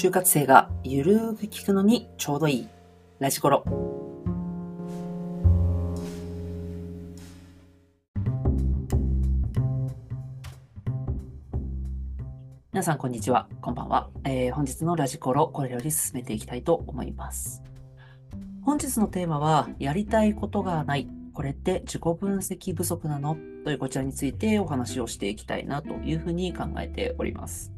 就活生がゆるーく聞くのにちょうどいいラジコロ。皆さんこんにちは、こんばんは。えー、本日のラジコロ、これより進めていきたいと思います。本日のテーマは、やりたいことがない。これって自己分析不足なの？というこちらについてお話をしていきたいなというふうに考えております。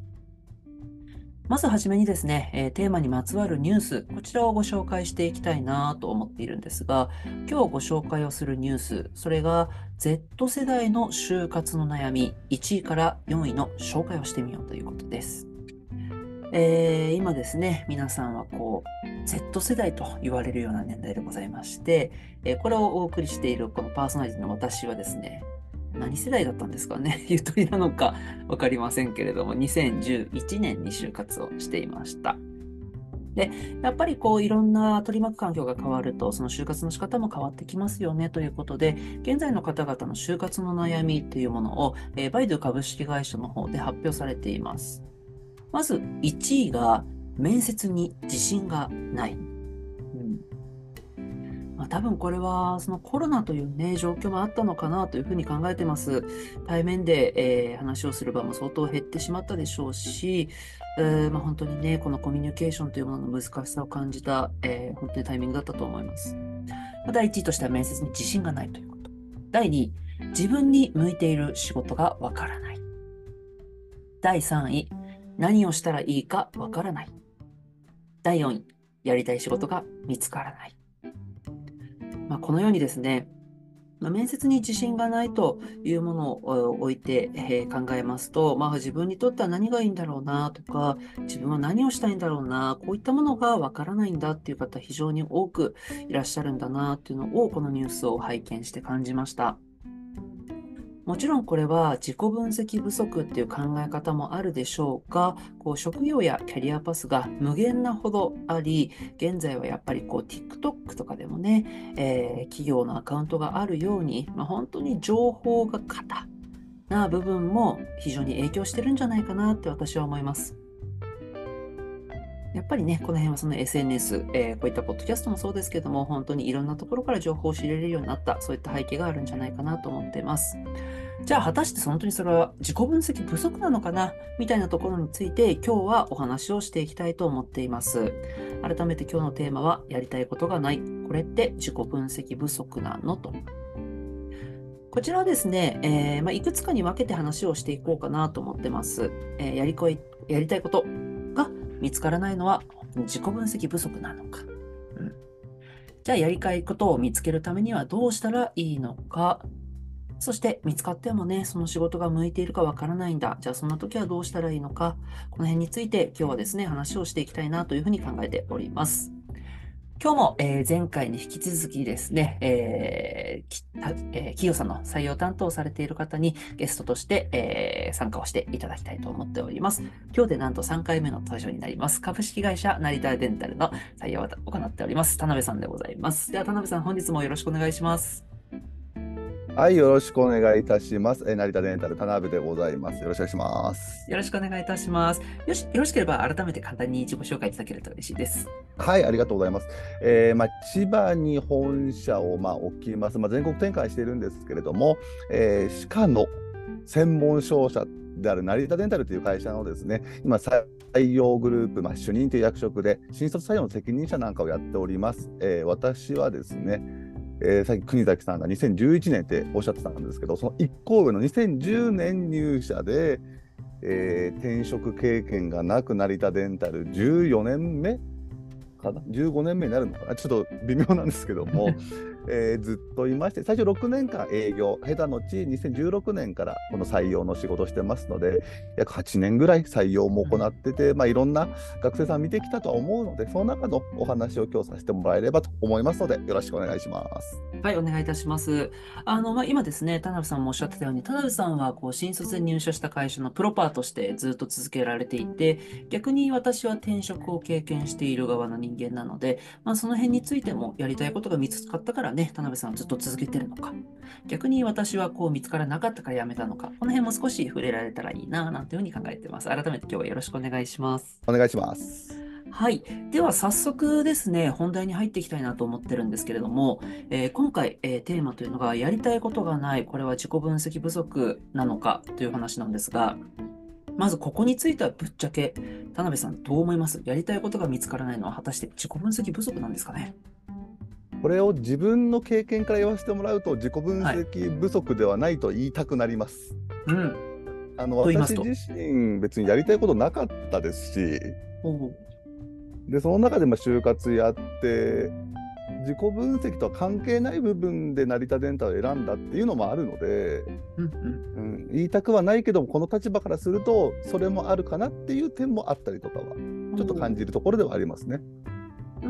まずはじめにですね、えー、テーマにまつわるニュース、こちらをご紹介していきたいなと思っているんですが、今日ご紹介をするニュース、それが Z 世代の就活の悩み、1位から4位の紹介をしてみようということです。えー、今ですね、皆さんはこう、Z 世代と言われるような年代でございまして、えー、これをお送りしているこのパーソナリティの私はですね、何世代だったんですかね？ゆとりなのか分かりませんけれども、2011年に就活をしていました。で、やっぱりこういろんな取り巻く環境が変わると、その就活の仕方も変わってきますよねということで、現在の方々の就活の悩みっていうものを、えー、バイドゥ株式会社の方で発表されています。まず1位が面接に自信がない。まあ、多分これはそのコロナというね、状況もあったのかなというふうに考えてます。対面で、えー、話をする場も相当減ってしまったでしょうし、えー、まあ、本当にね、このコミュニケーションというものの難しさを感じた、えー、本当にタイミングだったと思います。第1位としては面接に自信がないということ。第2位、自分に向いている仕事がわからない。第3位、何をしたらいいかわからない。第4位、やりたい仕事が見つからない。まあ、このようにですね、ま、面接に自信がないというものを置いて、え、考えますと、まあ、自分にとっては何がいいんだろうなとか、自分は何をしたいんだろうな、こういったものがわからないんだっていう方、非常に多くいらっしゃるんだなっていうのを、このニュースを拝見して感じました。もちろんこれは自己分析不足っていう考え方もあるでしょうが、こう職業やキャリアパスが無限なほどあり、現在はやっぱりこう TikTok とかでもね、えー、企業のアカウントがあるように、まあ、本当に情報が型な部分も非常に影響してるんじゃないかなって私は思います。やっぱりね、この辺はその SNS、えー、こういったポッドキャストもそうですけども、本当にいろんなところから情報を知れるようになった、そういった背景があるんじゃないかなと思っています。じゃあ、果たして本当にそれは自己分析不足なのかなみたいなところについて、今日はお話をしていきたいと思っています。改めて今日のテーマは、やりたいことがない。これって自己分析不足なの？と。こちらはですね、えー、まあ、いくつかに分けて話をしていこうかなと思ってます。えー、やりこいやりたいこと見つからないのは自己分析不足なのか。うん、じゃあやりたいことを見つけるためにはどうしたらいいのか。そして見つかってもね、その仕事が向いているかわからないんだ。じゃあそんな時はどうしたらいいのか。この辺について今日はですね、話をしていきたいなというふうに考えております。今日も、えー、前回に引き続きですね、えーえー、企業さんの採用担当されている方にゲストとして、えー、参加をしていただきたいと思っております。今日でなんと3回目の登場になります。株式会社成田デンタルの採用を行っております。田辺さんでございます。では田辺さん、本日もよろしくお願いします。はい、よろしくお願いいたします。え成田デンタル田辺でございます。よろしくお願いします。よろしくお願いいたします。よし、よろしければ改めて簡単に自己紹介いただけると嬉しいです。はい、ありがとうございます。えー、まあ、千葉に本社をまあ置きます。まあ、全国展開しているんですけれども、えー、歯科の専門商社である成田デンタルという会社のですね、今、採用グループ、まあ、主任という役職で、新卒採用の責任者なんかをやっております。えー、私はですね、えー、さっき国崎さんが2011年っておっしゃってたんですけど、その一行上の2010年入社で、えー、転職経験がなく成田デンタル14年目かな？15年目になるのかな？ちょっと微妙なんですけどもえー、ずっといまして、最初6年間営業、下手のち2016年からこの採用の仕事してますので、約8年ぐらい採用も行ってて、まあ、いろんな学生さん見てきたとは思うので、その中のお話を今日させてもらえればと思いますので、よろしくお願いします。はい、お願いいたします。あの、まあ、今ですね、田辺さんもおっしゃってたように、田辺さんはこう新卒で入社した会社のプロパーとしてずっと続けられていて、逆に私は転職を経験している側の人間なので、まあ、その辺についてもやりたいことが見つかったからからね、田辺さんはずっと続けてるのか、逆に私はこう見つからなかったからやめたのか、この辺も少し触れられたらいいな、なんていうふうに考えてます。改めて今日はよろしくお願いします。お願いします。はい。では早速ですね、本題に入っていきたいなと思ってるんですけれども、えー今回、えーテーマというのが、やりたいことがない、これは自己分析不足なのかという話なんですが、まずここについてはぶっちゃけ、田辺さんどう思います？やりたいことが見つからないのは果たして自己分析不足なんですかね？これを自分の経験から言わせてもらうと自己分析不足ではないと言いたくなります。うん。あの私自身別にやりたいことなかったですしでその中でも就活やって自己分析とは関係ない部分で成田電太を選んだっていうのもあるので、うんうん。うん、言いたくはないけどもこの立場からするとそれもあるかなっていう点もあったりとかはちょっと感じるところではありますね。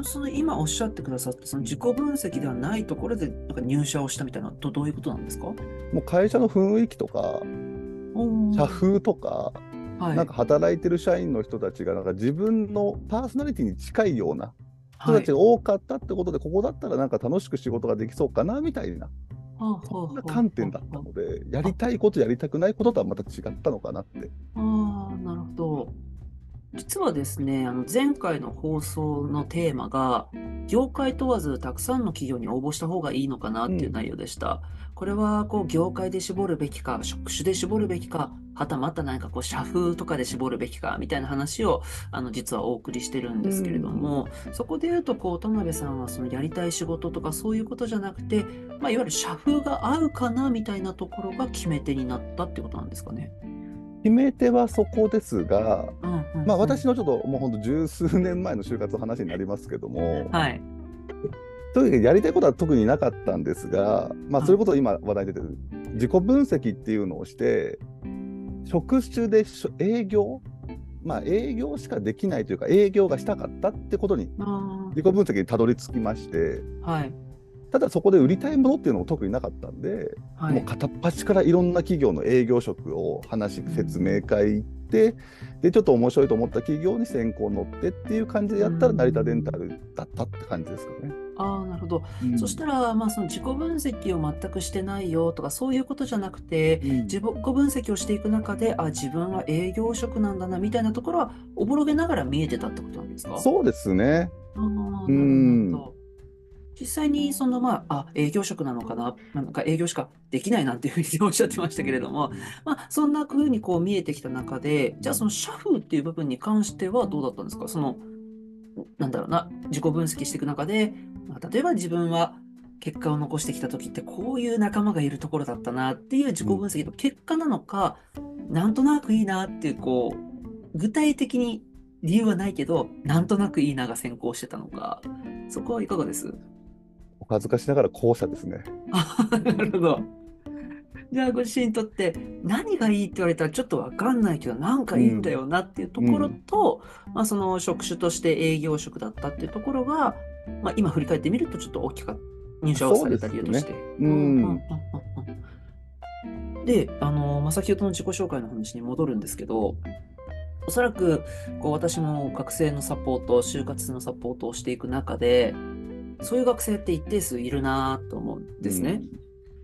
その今おっしゃってくださったその自己分析ではないところでなんか入社をしたみたいなどどういうことなんですか？もう会社の雰囲気とかお社風とかはい。なんか働いてる社員の人たちがなんか自分のパーソナリティに近いような人はい。たちが多かったってことで、ここだったらなんか楽しく仕事ができそうかなみたいな、そんなはあ観点だったので、やりたいこと、やりたくないこととはまた違ったのかなって。ああ、なるほど。実はですね、あの前回の放送のテーマが、業界問わずたくさんの企業に応募した方がいいのかなっていう内容でした。これはこう業界で絞るべきか、職種で絞るべきか、はたまた何かこう社風とかで絞るべきかみたいな話をあの実はお送りしてるんですけれども、そこで言うとこう田辺さんはそのやりたい仕事とかそういうことじゃなくて、まあ、いわゆる社風が合うかなみたいなところが決め手になったってことなんですかね。決め手はそこですが、うんうんうんまあ、私のちょっともう本当十数年前の就活の話になりますけども、はい。とにかくやりたいことは特になかったんですが、まあ、それこそ今話題に出てる自己分析っていうのをして職種で営業？まあ営業しかできないというか営業がしたかったってことにあ自己分析にたどり着きましてあ、はい。ただそこで売りたいものっていうのも特になかったんで、はい。もう片っ端からいろんな企業の営業職を話説明会行ってでちょっと面白いと思った企業に先行乗ってっていう感じでやったらうん成田デンタルだったって感じですかね。ああ、なるほど。うんそしたら、まあ、その自己分析を全くしてないよとか、そういうことじゃなくて、うん自己分析をしていく中で、あ、自分は営業職なんだな、みたいなところは、おぼろげながら見えてたってことなんですか？そうですね。あーなるほどうん実際に、その、まあ、あ、営業職なのかな、なんか営業しかできないなんていうふうにおっしゃってましたけれども、まあ、そんな風にこう見えてきた中で、じゃあその社風っていう部分に関してはどうだったんですか？その、なんだろうな、自己分析していく中で、まあ例えば自分は結果を残してきた時ってこういう仲間がいるところだったなっていう自己分析の結果なのか、なんとなくいいなっていう、こう、具体的に理由はないけど、なんとなくいいなが先行してたのか、そこはいかがです？お恥ずかしながら後者ですね。あなるほど。じゃあご自身にとって何がいいって言われたらちょっとわかんないけどなんかいいんだよなっていうところと、まあ、その職種として営業職だったっていうところが、まあ、今振り返ってみるとちょっと大きかった入社をされた理由として。ううんうんうんん。うんで、あの、まあ、先ほどの自己紹介の話に戻るんですけど、おそらくこう私も学生のサポート、就活のサポートをしていく中で、そういう学生って一定数いるなと思うんですね。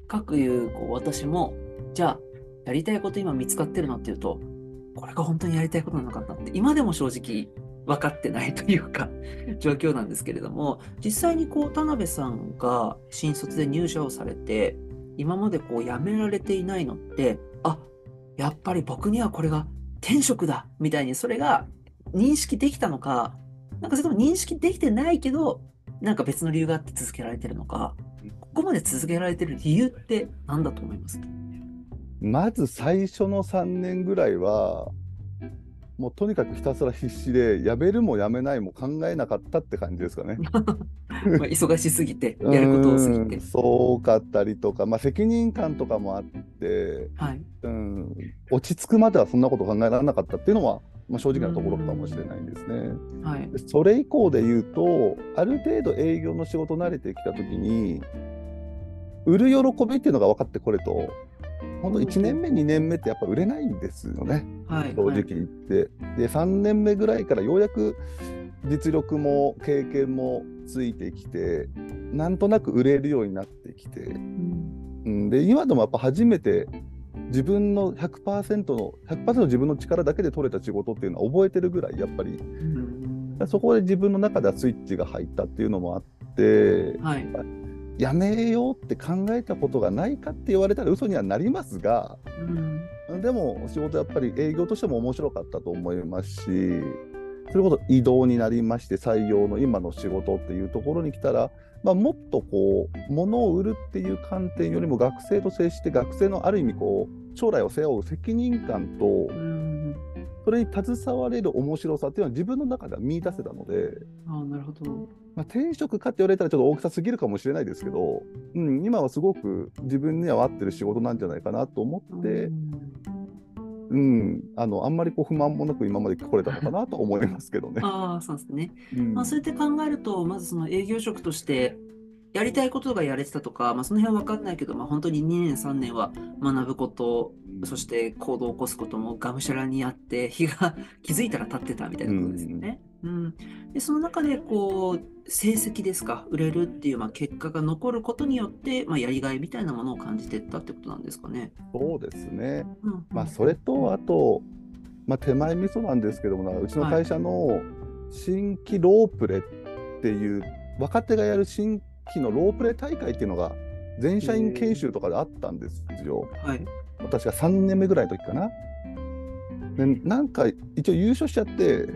かくいうこう私も、じゃあ、やりたいこと今見つかってるのっていうと、これが本当にやりたいことなのかなって、今でも正直分かってないというか、状況なんですけれども、実際にこう、田辺さんが新卒で入社をされて、今までこう、辞められていないのって、あ、やっぱり僕にはこれが転職だみたいに、それが認識できたのか、なんかそれとも認識できてないけど、なんか別の理由があって続けられてるのか、ここまで続けられてる理由って何だと思いますか？まず最初の3年ぐらいは、もうとにかくひたすら必死で、やめるもやめないも考えなかったって感じですかね。まあ忙しすぎて、やること多すぎてうん。そうかったりとか、まあ、責任感とかもあって、はい。うん、落ち着くまではそんなこと考えられなかったっていうのは、まあ、正直なところかもしれないんですね。はい。でそれ以降で言うと、ある程度営業の仕事慣れてきたときに、売る喜びっていうのが分かってこれと、本当1年目、2年目ってやっぱ売れないんですよね、はい。正直言って。で、3年目ぐらいからようやく実力も経験もついてきてなんとなく売れるようになってきて、うんうん、で今でもやっぱ初めて自分の100%の100%自分の力だけで取れた仕事っていうのは覚えてるぐらいやっぱり。うん。そこで自分の中ではスイッチが入ったっていうのもあってはい。やめようって考えたことがないかって言われたら嘘にはなりますがうん。でも仕事やっぱり営業としても面白かったと思いますしそれこそ移動になりまして採用の今の仕事っていうところに来たら、まあ、もっとこう物を売るっていう観点よりも学生と接して学生のある意味こう将来を背負う責任感とうんそれに携われる面白さっていうのは自分の中では見出せたので、ああ、なるほど。まあ、転職かって言われたらちょっと大きさすぎるかもしれないですけど、うん、今はすごく自分には合ってる仕事なんじゃないかなと思って。うんうん、あのあんまりこう不満もなく今まで来れたのかなと思いますけどね。ああ、そうですね。うんまあ、そうやって考えると、まずその営業職として、やりたいことがやれてたとか、まあ、その辺は分かんないけど、まあ、本当に2年、3年は学ぶこと、そして行動を起こすこともがむしゃらにやって、日が 気づいたら経ってたみたいなことですよね。うんでその中でこう成績ですか、売れるっていう、まあ、結果が残ることによって、まあ、やりがいみたいなものを感じていったってことなんですかね。そうですね。うんまあ、それとあと、まあ、手前味噌なんですけどもなうちの会社の新規ロープレっていう、若手がやる新規のロープレ大会っていうのが全社員研修とかであったんですよ。はい。確か3年目ぐらいの時かな。でなんか一応優勝しちゃって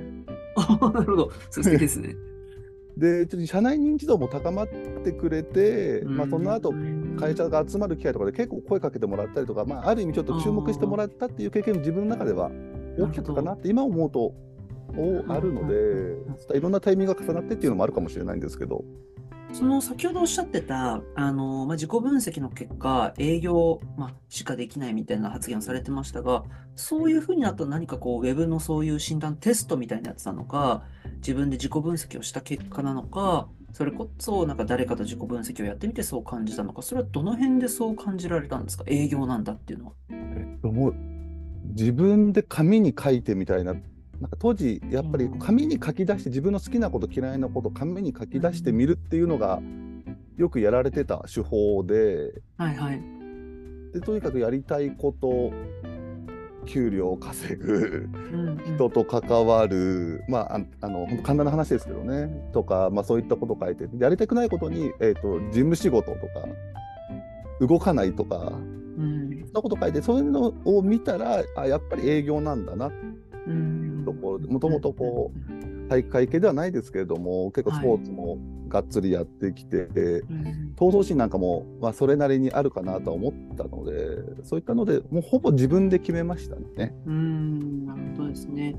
あなるほど。素敵ですね。でちょっと社内認知度も高まってくれて、まあ、その後会社が集まる機会とかで結構声かけてもらったりとか、まあ、ある意味ちょっと注目してもらったっていう経験も自分の中では大きかったかなって今思うとおあるのでいろんなタイミングが重なってっていうのもあるかもしれないんですけどその先ほどおっしゃってた、あの、まあ、自己分析の結果、営業、まあ、しかできないみたいな発言をされてましたが、そういうふうになったら何かこう、ウェブのそういう診断テストみたいなやつなのか、自分で自己分析をした結果なのか、それこそなんか誰かと自己分析をやってみてそう感じたのか、それはどの辺でそう感じられたんですか？営業なんだっていうのは。えっともう自分で紙に書いてみたいな。なんか当時やっぱり紙に書き出して自分の好きなこと嫌いなこと紙に書き出してみるっていうのがよくやられてた手法ではいはい。でとにかくやりたいこと給料を稼ぐ人と関わる、まあ、ああの簡単な話ですけどねとか、まあ、そういったことを書いてやりたくないことに、えー、と事務仕事とか動かないとかうん。そんなこと書いてそういうのを見たらあやっぱり営業なんだなうん。ところもともとこう体育会系ではないですけれども結構スポーツもがっつりやってきて、うん。闘争心なんかも、まあ、それなりにあるかなとは思ったのでそういったのでもうほぼ自分で決めましたね。うーん、なるほどですね。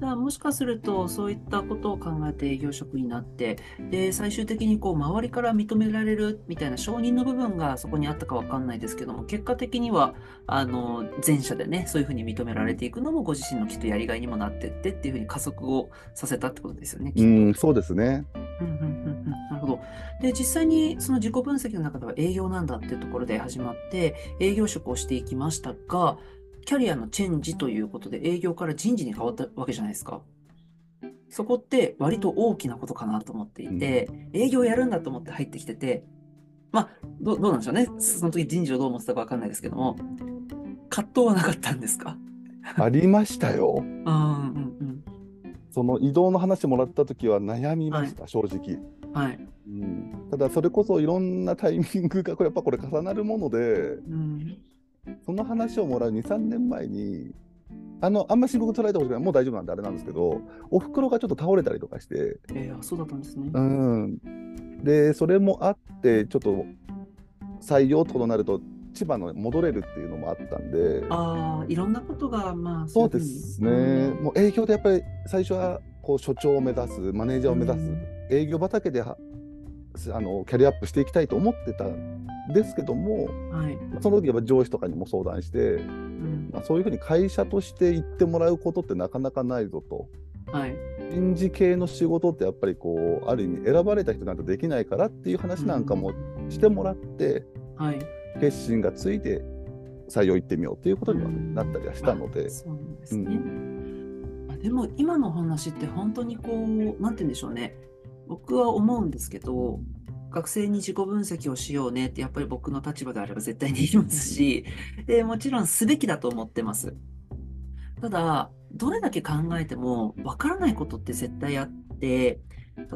だからもしかするとそういったことを考えて営業職になってで最終的にこう周りから認められるみたいな承認の部分がそこにあったかわかんないですけども結果的にはあの前者でねそういうふうに認められていくのもご自身のきっとやりがいにもなってってっていうふうに加速をさせたってことですよね。きっとうんそうですね。うんうんうんうんなるほど。で、実際にその自己分析の中では営業なんだっていうところで始まって、営業職をしていきましたが、キャリアのチェンジということで営業から人事に変わったわけじゃないですか。そこって割と大きなことかなと思っていて、営業やるんだと思って入ってきてて、まあ、どうどうなんでしょうね。その時人事をどう思ってたかわかんないですけども、葛藤はなかったんですか？ありましたよ。うんうんうん。その移動の話もらった時は悩みました、正直、はい。うん。ただそれこそいろんなタイミングがこれやっぱこれ重なるものでうん。その話をもらう23年前にあのあんま深刻捉えたことないもう大丈夫なんであれなんですけどおふくろがちょっと倒れたりとかして、えーあそうだったんですね。うん、でそれもあってちょっと採用となると千葉の戻れるっていうのもあったんで。ああ、いろんなことが、まあ、そうですにね、もう営業でやっぱり最初はこう所長を目指す、マネージャーを目指す、うん営業畑ではあのキャリアアップしていきたいと思ってたんですけども、うんはい。その時やっぱ上司とかにも相談して、うんまあ、そういうふうに会社として行ってもらうことってなかなかないぞと。はい。人事系の仕事ってやっぱりこうある意味選ばれた人なんてできないからっていう話なんかもしてもらって、はい。決心がついて採用行ってみようっていうことにはなったりはしたので、うなんですね。あでも今のお話って本当にこう、なんて言うんでしょうね。僕は思うんですけど、学生に自己分析をしようねってやっぱり僕の立場であれば絶対に言いますし、でもちろんすべきだと思ってます。ただ、どれだけ考えてもわからないことって絶対あって、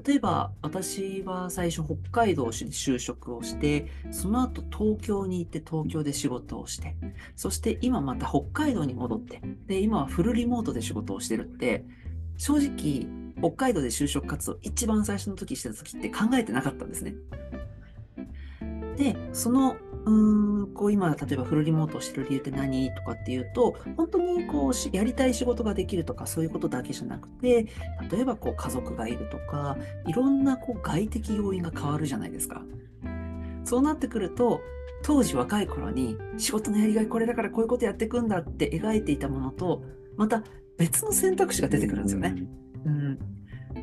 例えば私は最初北海道で就職をしてその後東京に行って東京で仕事をしてそして今また北海道に戻ってで今はフルリモートで仕事をしてるって正直北海道で就職活動一番最初の時してた時って考えてなかったんですね。でそのうんこう今例えばフルリモートをしてる理由って何とかっていうと本当にこうやりたい仕事ができるとかそういうことだけじゃなくて例えばこう家族がいるとかいろんなこう外的要因が変わるじゃないですか。そうなってくると当時若い頃に仕事のやりがいこれだからこういうことやっていくんだって描いていたものとまた別の選択肢が出てくるんですよね。うん、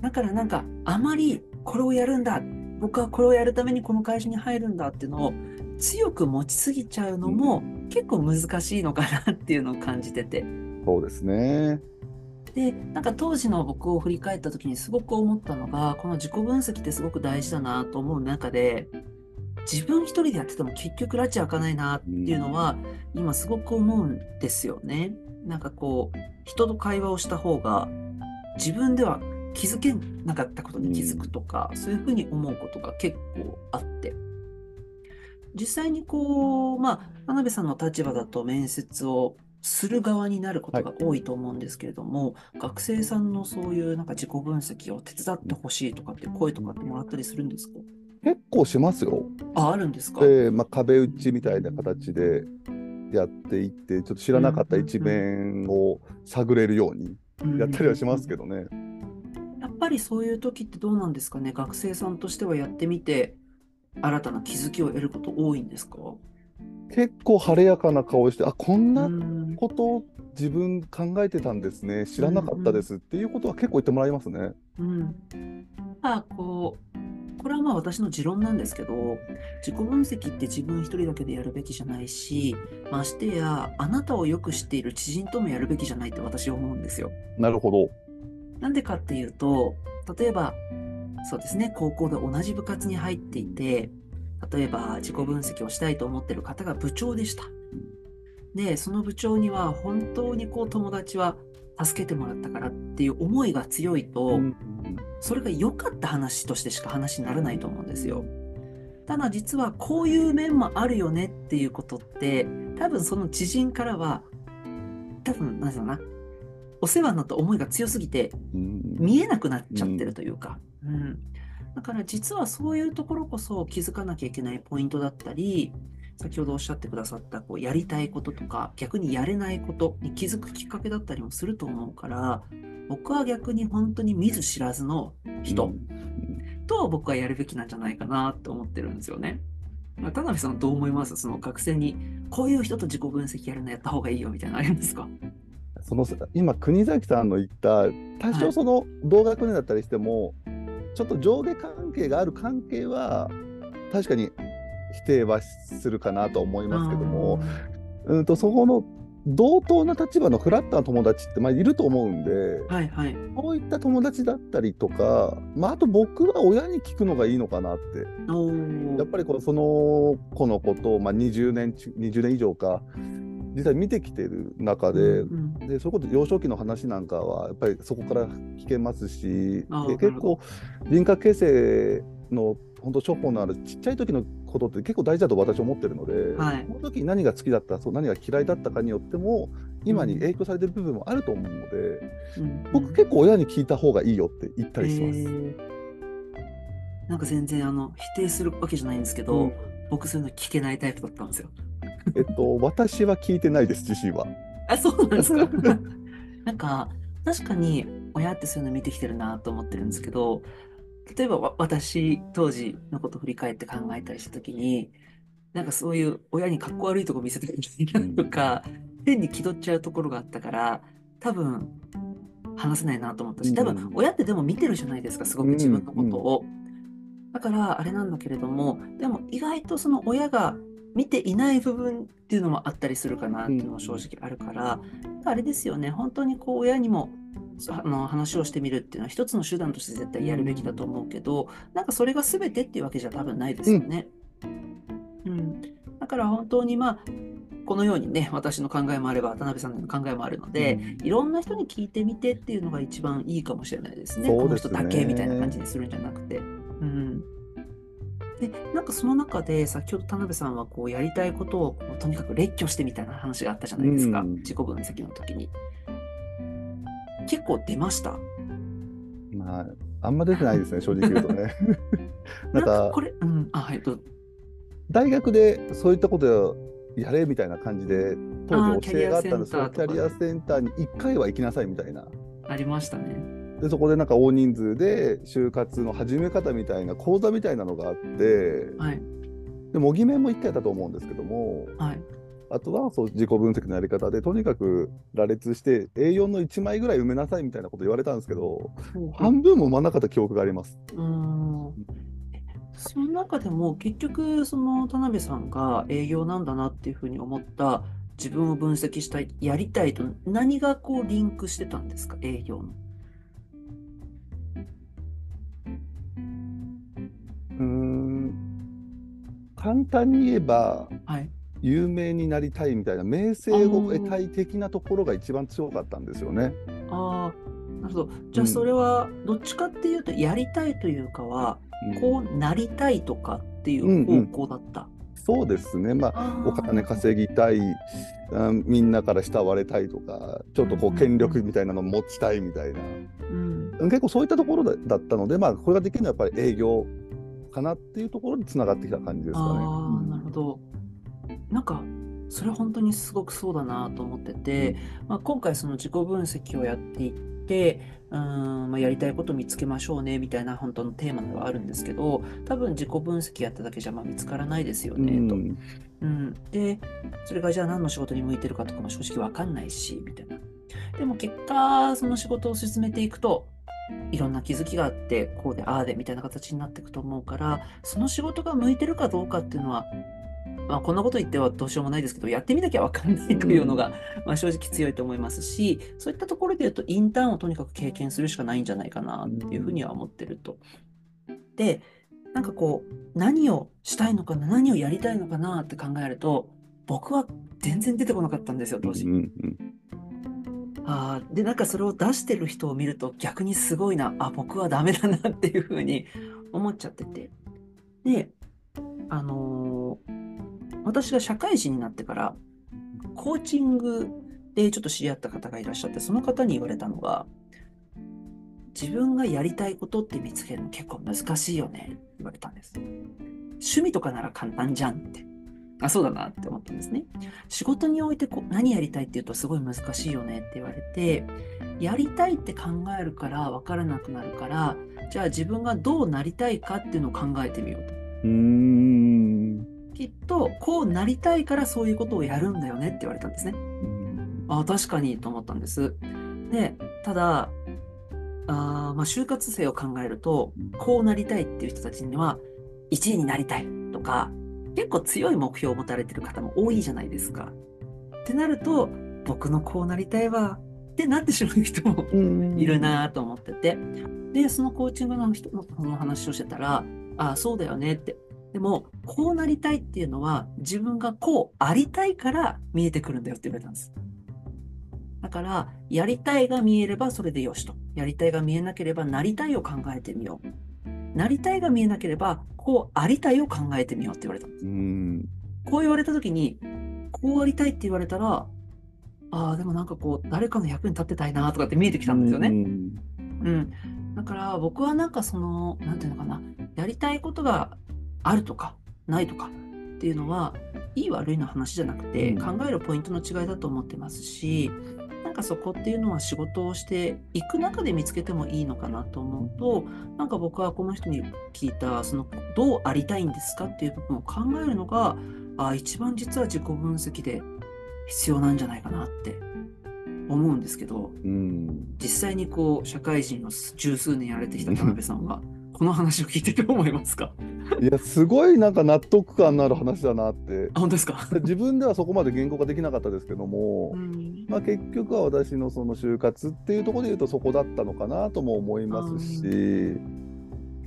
だからなんかあまりこれをやるんだ僕はこれをやるためにこの会社に入るんだっていうのを強く持ちすぎちゃうのも結構難しいのかなっていうのを感じてて。そうですねでなんか当時の僕を振り返った時にすごく思ったのがこの自己分析ってすごく大事だなと思う中で自分一人でやってても結局拉致開かないなっていうのは今すごく思うんですよね。なんかこう人と会話をした方が自分では気づけなかったことに気づくとか、そういうふうに思うことが結構あって。実際にこうまあ田辺さんの立場だと面接をする側になることが多いと思うんですけれども、はい、学生さんのそういうなんか自己分析を手伝ってほしいとかって声とかってもらったりするんですか？結構しますよ。ああるんですか、えーまあ、壁打ちみたいな形でやっていってちょっと知らなかった一面を探れるようにやったりはしますけどね。やっぱりそういう時ってどうなんですかね？学生さんとしてはやってみて新たな気づきを得ること多いんですか？結構晴れやかな顔してあこんなことを自分考えてたんですね。知らなかったですっていうことは結構言ってもらいますね。うん、まあこうこれはまあ私の持論なんですけど自己分析って自分一人だけでやるべきじゃないしましてやあなたをよく知っている知人ともやるべきじゃないって私は思うんですよ。なるほど。なんでかっていうと例えばそうですね高校で同じ部活に入っていて例えば自己分析をしたいと思ってる方が部長でした。でその部長には本当にこう友達は助けてもらったからっていう思いが強いと、それが良かった話としてしか話にならないと思うんですよ。ただ実はこういう面もあるよねっていうことって多分その知人からは多分なんだろうなお世話になった思いが強すぎて見えなくなっちゃってるというか、うん、うん、だから実はそういうところこそ気づかなきゃいけないポイントだったり先ほどおっしゃってくださったこうやりたいこととか逆にやれないことに気づくきっかけだったりもすると思うから僕は逆に本当に見ず知らずの人と僕はやるべきなんじゃないかなと思ってるんですよね。田辺さんどう思います？その学生にこういう人と自己分析やるのやった方がいいよみたいなのありますか？その今国崎さんの言った多少その同学年だったりしても、はい、ちょっと上下関係がある関係は確かに否定はするかなと思いますけども、うんとそこの同等な立場のフラットな友達ってまあいると思うんで、はいはい、そういった友達だったりとか、まあ、あと僕は親に聞くのがいいのかなって。やっぱりこのその子のことを、まあ、20年20年以上か実際見てきてる中でうんうん、でそれこそ幼少期の話なんかはやっぱりそこから聞けますしで結構人格形成の本当処方のあるちっちゃい時のことって結構大事だと私は思ってるので、はい、その時に何が好きだったそう何が嫌いだったかによっても今に影響されてる部分もあると思うので、うん、僕結構親に聞いた方がいいよって言ったりします。えー、なんか全然あの否定するわけじゃないんですけど、うん、僕そういうの聞けないタイプだったんですよ。えっと、私は聞いてないです、自身は。あ、そうなんですか？なんか、確かに親ってそういうの見てきてるなと思ってるんですけど、例えば私、当時のこと振り返って考えたりしたときに、なんかそういう親にかっこ悪いとこ見せたりとか、変に気取っちゃうところがあったから、多分話せないなと思ったし、多分親ってでも見てるじゃないですか、すごく自分のことを。だからあれなんだけれども、でも意外とその親が見ていない部分っていうのもあったりするかなっていうのも正直あるから、あれですよね本当にこう親にもあの話をしてみるっていうのは一つの手段として絶対やるべきだと思うけど、なんかそれが全てっていうわけじゃ多分ないですよね。うん、だから本当にまあこのようにね私の考えもあれば渡辺さんの考えもあるので、いろんな人に聞いてみてっていうのが一番いいかもしれないですね。すねこの人だけみたいな感じにするんじゃなくて。うんでなんかその中で先ほど田辺さんはこうやりたいことをとにかく列挙してみたいな話があったじゃないですか、うん自己分析の時に。結構出ました？まあ、あんま出てないですね、正直言うとね。なんかこ、れ、うん、あ、はい、大学でそういったことやれみたいな感じで、当時教えがあったんですよ。キャリキャリアアセンターに1回は行きなさいみたいな。ありましたね。で、そこでなんか大人数で就活の始め方みたいな講座みたいなのがあって、はい、で模擬面も1回やったと思うんですけども、はい。あとはそう自己分析のやり方で、とにかく羅列して A4 の1枚ぐらい埋めなさいみたいなこと言われたんですけど、半分も埋まんなかった記憶があります。うーんえその中でも結局その田辺さんが営業なんだなっていうふうに思った自分を分析したいやりたいと何がこうリンクしてたんですか営業の。うーん簡単に言えば、はい。有名になりたいみたいな名声を得たい的なところが一番強かったんですよね。ああ、なるほど。じゃあそれはどっちかっていうとやりたいというかはうんこうなりたいとかっていう方向だった。そうですね、まあ、お金稼ぎたい、うんみんなから慕われたいとか、ちょっとこうんう権力みたいなのを持ちたいみたいな、うん。結構そういったところだだったので、まあ、これができるのはやっぱり営業かなっていうところにつながってきた感じですかね。ああ、なるほど。なんか、それ本当にすごくそうだなと思ってて、まあ、今回その自己分析をやっていって、うーん、まあ、やりたいこと見つけましょうねみたいな本当のテーマではあるんですけど、多分自己分析やっただけじゃまあ見つからないですようんね、と。うんうん、で、それがじゃあ何の仕事に向いてるかとかも正直わかんないし、みたいな。でも結果、その仕事を進めていくと、いろんな気づきがあって、こうで、ああで、みたいな形になっていくと思うから、その仕事が向いてるかどうかっていうのは、まあ、こんなこと言ってはどうしようもないですけど、やってみなきゃわかんないというのが、まあ、正直強いと思いますし、そういったところで言うと、インターンをとにかく経験するしかないんじゃないかなっていうふうには思ってると。で、なんかこう、何をしたいのかな、何をやりたいのかなって考えると、僕は全然出てこなかったんですよ、当時。うんうんあで、なんかそれを出してる人を見ると逆にすごいな、あ、僕はダメだなっていうふうに思っちゃってて。で、あのー私が社会人になってから、コーチングでちょっと知り合った方がいらっしゃって、その方に言われたのが、自分がやりたいことって見つけるの結構難しいよねって言われたんです。趣味とかなら簡単じゃんって。あ、そうだなって思ったんですね。仕事においてこう何やりたいっていうとすごい難しいよねって言われて、やりたいって考えるから分からなくなるから、じゃあ自分がどうなりたいかっていうのを考えてみようと。うーんきっとこうなりたいからそういうことをやるんだよねって言われたんですね。あ確かにと思ったんです。で、ただ、あーまあ、就活生を考えると、こうなりたいっていう人たちには、1位になりたいとか、結構強い目標を持たれてる方も多いじゃないですか。ってなると、僕のこうなりたいは、ってなってしまう人もうんいるなと思ってて。で、そのコーチングの人のその話をしてたら、ああ、そうだよねって。でも、こうなりたいっていうのは、自分がこうありたいから見えてくるんだよって言われたんです。だから、やりたいが見えればそれでよしと。やりたいが見えなければ、なりたいを考えてみよう。なりたいが見えなければ、こうありたいを考えてみようって言われたんです。うんこう言われたときに、こうありたいって言われたら、ああ、でもなんかこう、誰かの役に立ってたいなとかって見えてきたんですよね。うんうん。だから僕はなんかその、なんていうのかな、やりたいことがあるとか、ないとかっていうのは、いい悪いの話じゃなくて、うん考えるポイントの違いだと思ってますし、なんかそこっていうのは仕事をしていく中で見つけてもいいのかなと思うと、なんか僕はこの人に聞いた、その、どうありたいんですかっていう部分を考えるのが、あ一番実は自己分析で必要なんじゃないかなって思うんですけど、うん。実際にこう社会人を十数年やられてきた田辺さんはこの話を聞いてどう思いますか？いやすごいなんか納得感のある話だなってあ本当ですか？自分ではそこまで言語化できなかったですけども、うんまあ、結局は私のその就活っていうところで言うとそこだったのかなとも思いますし、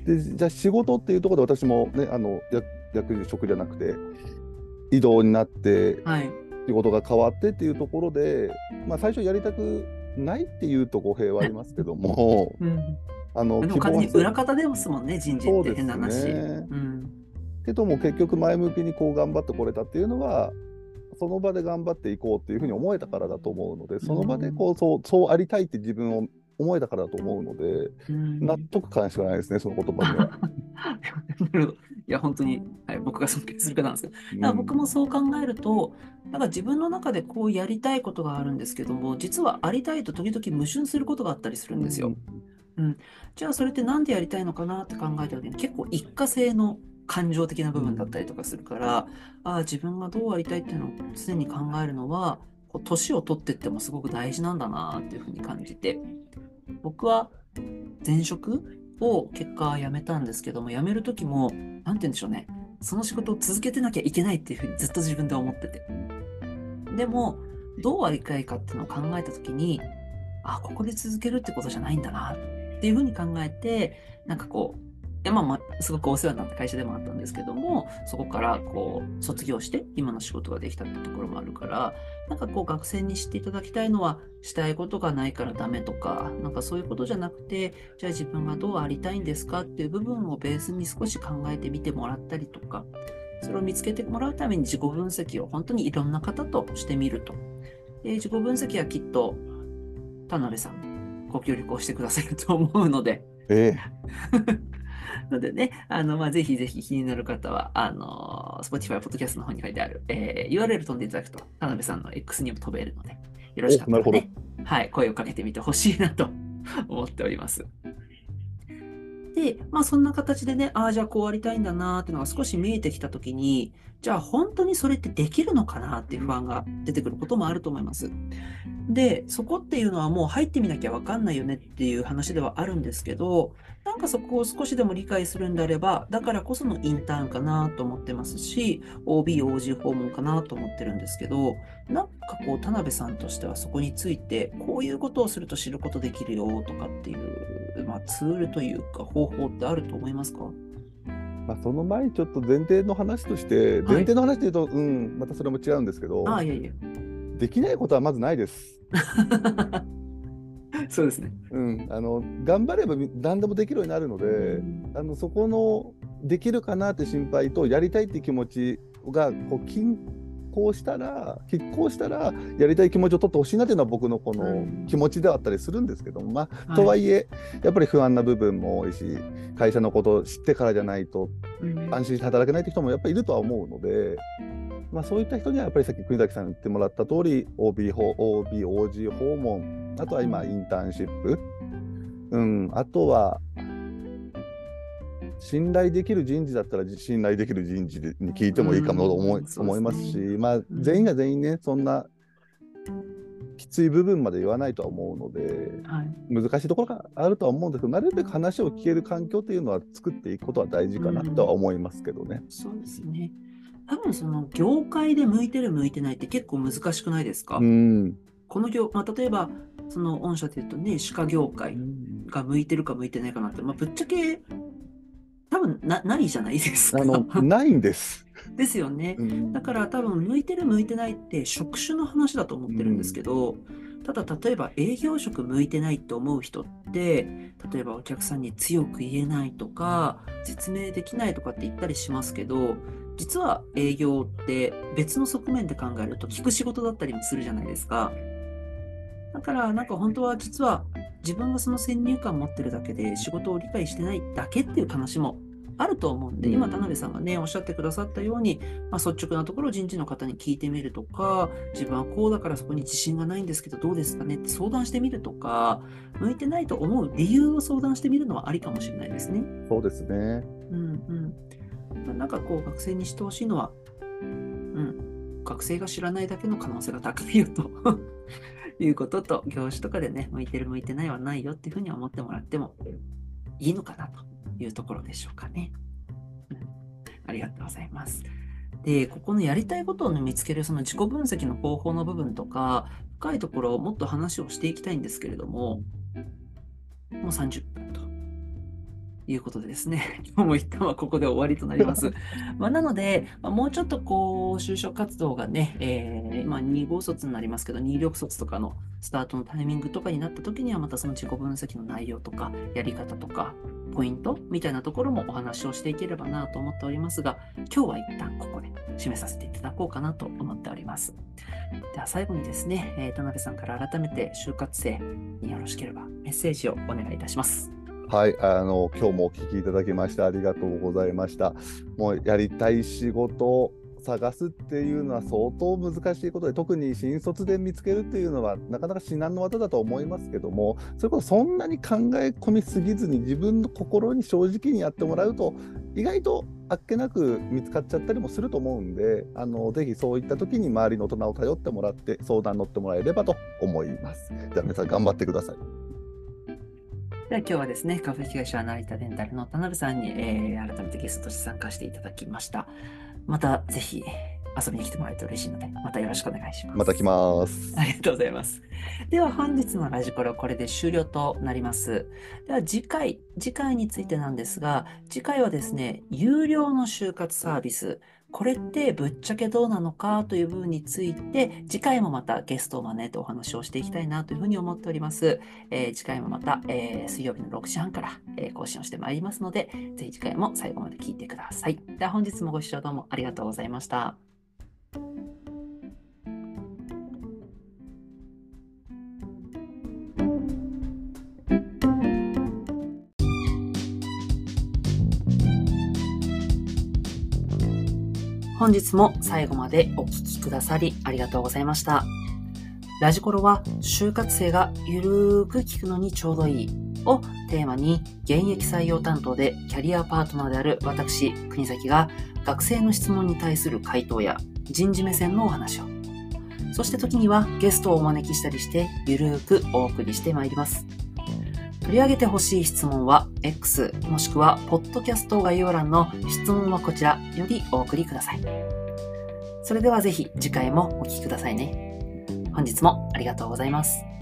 でじゃあ仕事っていうところで私もねあの役役職じゃなくて異動になってはい。仕事が変わってっていうところで、まあ、最初やりたくないっていうと語弊はありますけどもうん。あのでも完全に裏方ですもんね、人事って変な話。ね。うん。けども結局前向きにこう頑張ってこれたっていうのはその場で頑張っていこうっていうふうに思えたからだと思うのでその場でこうそうそうありたいって自分を思えたからだと思うのでうん納得感しかないですねその言葉には。いや、本当に、はい、僕が尊敬する方なんですけど、だからうん僕もそう考えると、なんか自分の中でこうやりたいことがあるんですけども、実はありたいと時々矛盾することがあったりするんですよ。じゃあそれってなんでやりたいのかなって考えた時に結構一過性の感情的な部分だったりとかするから、ああ自分がどうありたいっていうのを常に考えるのは年を取ってってもすごく大事なんだなっていうふうに感じて僕は前職を結果辞めたんですけども辞める時も何て言うんでしょうねその仕事を続けてなきゃいけないっていうふうにずっと自分で思ってて。でもどうありたいかっていうのを考えた時にあここで続けるってことじゃないんだなってていうふうに考えてなんかこうまあまあすごくお世話になった会社でもあったんですけどもそこからこう卒業して今の仕事ができたってところもあるからなんかこう学生に知っていただきたいのはしたいことがないからダメとかなんかそういうことじゃなくてじゃあ自分がどうありたいんですかっていう部分をベースに少し考えてみてもらったりとかそれを見つけてもらうために自己分析を本当にいろんな方としてみると。で自己分析はきっと田辺さんご協力をしてくださると思うので。え のでね、あの、まあ、ぜひぜひ気になる方は、あの、Spotify、Podcast の方に書いてある、えー URL 飛んでいただくと、田辺さんの X にも飛べるので、よろしかったらね、はい、声をかけてみてほしいなと思っております。で、まあ、そんな形でね、ああ、じゃあこうありたいんだなーっていうのが少し見えてきたときに、じゃあ本当にそれってできるのかなっていう不安が出てくることもあると思います。で、そこっていうのはもう入ってみなきゃわかんないよねっていう話ではあるんですけど、なんかそこを少しでも理解するんであれば、だからこそのインターンかなと思ってますし、OB、OG 訪問かなと思ってるんですけど、なんかこう、田辺さんとしてはそこについて、こういうことをすると知ることできるよとかっていう、まあ、ツールというか方法ってあると思いますか？まあ、その前にちょっと前提の話として、前提の話で言うと、うんまたそれも違うんですけどああ、いやいや。できないことはまずないです。そうですね。うん、あの頑張れば何でもできるようになるので、あのそこのできるかなって心配とやりたいって気持ちがこう均衡したら拮抗したらやりたい気持ちを取ってほしいなっていうのは僕のこうのん。気持ちではあったりするんですけども、まあ、はい。とはいえやっぱり不安な部分も多いし会社のことを知ってからじゃないとうん。安心して働けないって人もやっぱりいるとは思うので。まあ、そういった人にはやっぱりさっき国崎さんに言ってもらった通り OB 訪 OB、OG 訪問あとは今インターンシップ、うん、あとは信頼できる人事だったら信頼できる人事に聞いてもいいかもと思い,、うん思いますし、まあ、ん全員が全員ねそんなきつい部分まで言わないとは思うのではい。難しいところがあるとは思うんですけどなるべく話を聞ける環境というのは作っていくことは大事かなとは思いますけどね。そうですね。多分その業界で向いてる向いてないって結構難しくないですか、うんこの業、まあ、例えばその御社で言うとね、歯科業界が向いてるか向いてないかなって、まあ、ぶっちゃけ多分なないじゃないですか。あのないんです。ですよね。うんだから多分向いてる向いてないって職種の話だと思ってるんですけど、ただ例えば営業職向いてないって思う人って例えばお客さんに強く言えないとか説明できないとかって言ったりしますけど実は営業って別の側面で考えると聞く仕事だったりもするじゃないですか。だからなんか本当は実は自分がその先入観を持ってるだけで仕事を理解してないだけっていう話もあると思うんで、今田辺さんがねおっしゃってくださったように、まあ、率直なところを人事の方に聞いてみるとか自分はこうだからそこに自信がないんですけどどうですかねって相談してみるとか向いてないと思う理由を相談してみるのはありかもしれないですね。そうですね。うんうんまあなんかこう学生にしてほしいのは、うん、学生が知らないだけの可能性が高いよと いうことと業種とかでね向いてる向いてないはないよっていうふうに思ってもらってもいいのかなというところでしょうかね。うんりがとうございます。で、ここのやりたいことをね見つけるその自己分析の方法の部分とか、深いところをもっと話をしていきたいんですけれども、もう30分ということでですね、今日も一旦はここで終わりとなります。まあ、なので、まあ、もうちょっとこう、就職活動がね、えー、まあ、2号卒になりますけど、2力卒とかのスタートのタイミングとかになった時には、またその自己分析の内容とか、やり方とか、ポイントみたいなところもお話をしていければなと思っておりますが、今日は一旦ここで締めさせていただこうかなと思っております。では最後にですね、えー、田辺さんから改めて就活生によろしければメッセージをお願いいたします。はい、あの今日もお聞きいただきましてありがとうございました。もうやりたい仕事を探すっていうのは相当難しいことで特に新卒で見至けるっていうのはなかなか至難の技だと思いますけどもそれこそそんなに考え込みすぎずに自分の心に正直にやってもらうと意外とあっけなく見つかっちゃったりもすると思うんであのぜひそういった時に周りの大人を頼ってもらって相談乗ってもらえればと思います。じゃあ皆さん頑張ってください。では今日はですね、株式会社成田デンタルの田辺さんに、えー、改めてゲストとして参加していただきました。またぜひ遊びに来てもらえると嬉しいので、またよろしくお願いします。また来ます。ありがとうございます。では本日のラジコロこれで終了となります。では次回、次回についてなんですが、次回はですね、有料の就活サービス、これってぶっちゃけどうなのかという部分について、次回もまたゲストを招いてお話をしていきたいなというふうに思っております。えー、次回もまた、えー、水曜日の6時半から、えー、更新をしてまいりますので、ぜひ次回も最後まで聞いてください。では本日もご視聴どうもありがとうございました。本日も最後までお聴きくださりありがとうございました。ラジコロは就活生がゆるーく聞くのにちょうどいいをテーマに現役採用担当でキャリアパートナーである私、国崎が学生の質問に対する回答や人事目線のお話を、そして時にはゲストをお招きしたりしてゆるーくお送りしてまいります。取り上げてほしい質問は X もしくはポッドキャスト概要欄の質問はこちらよりお送りください。それではぜひ次回もお聴きくださいね。本日もありがとうございます。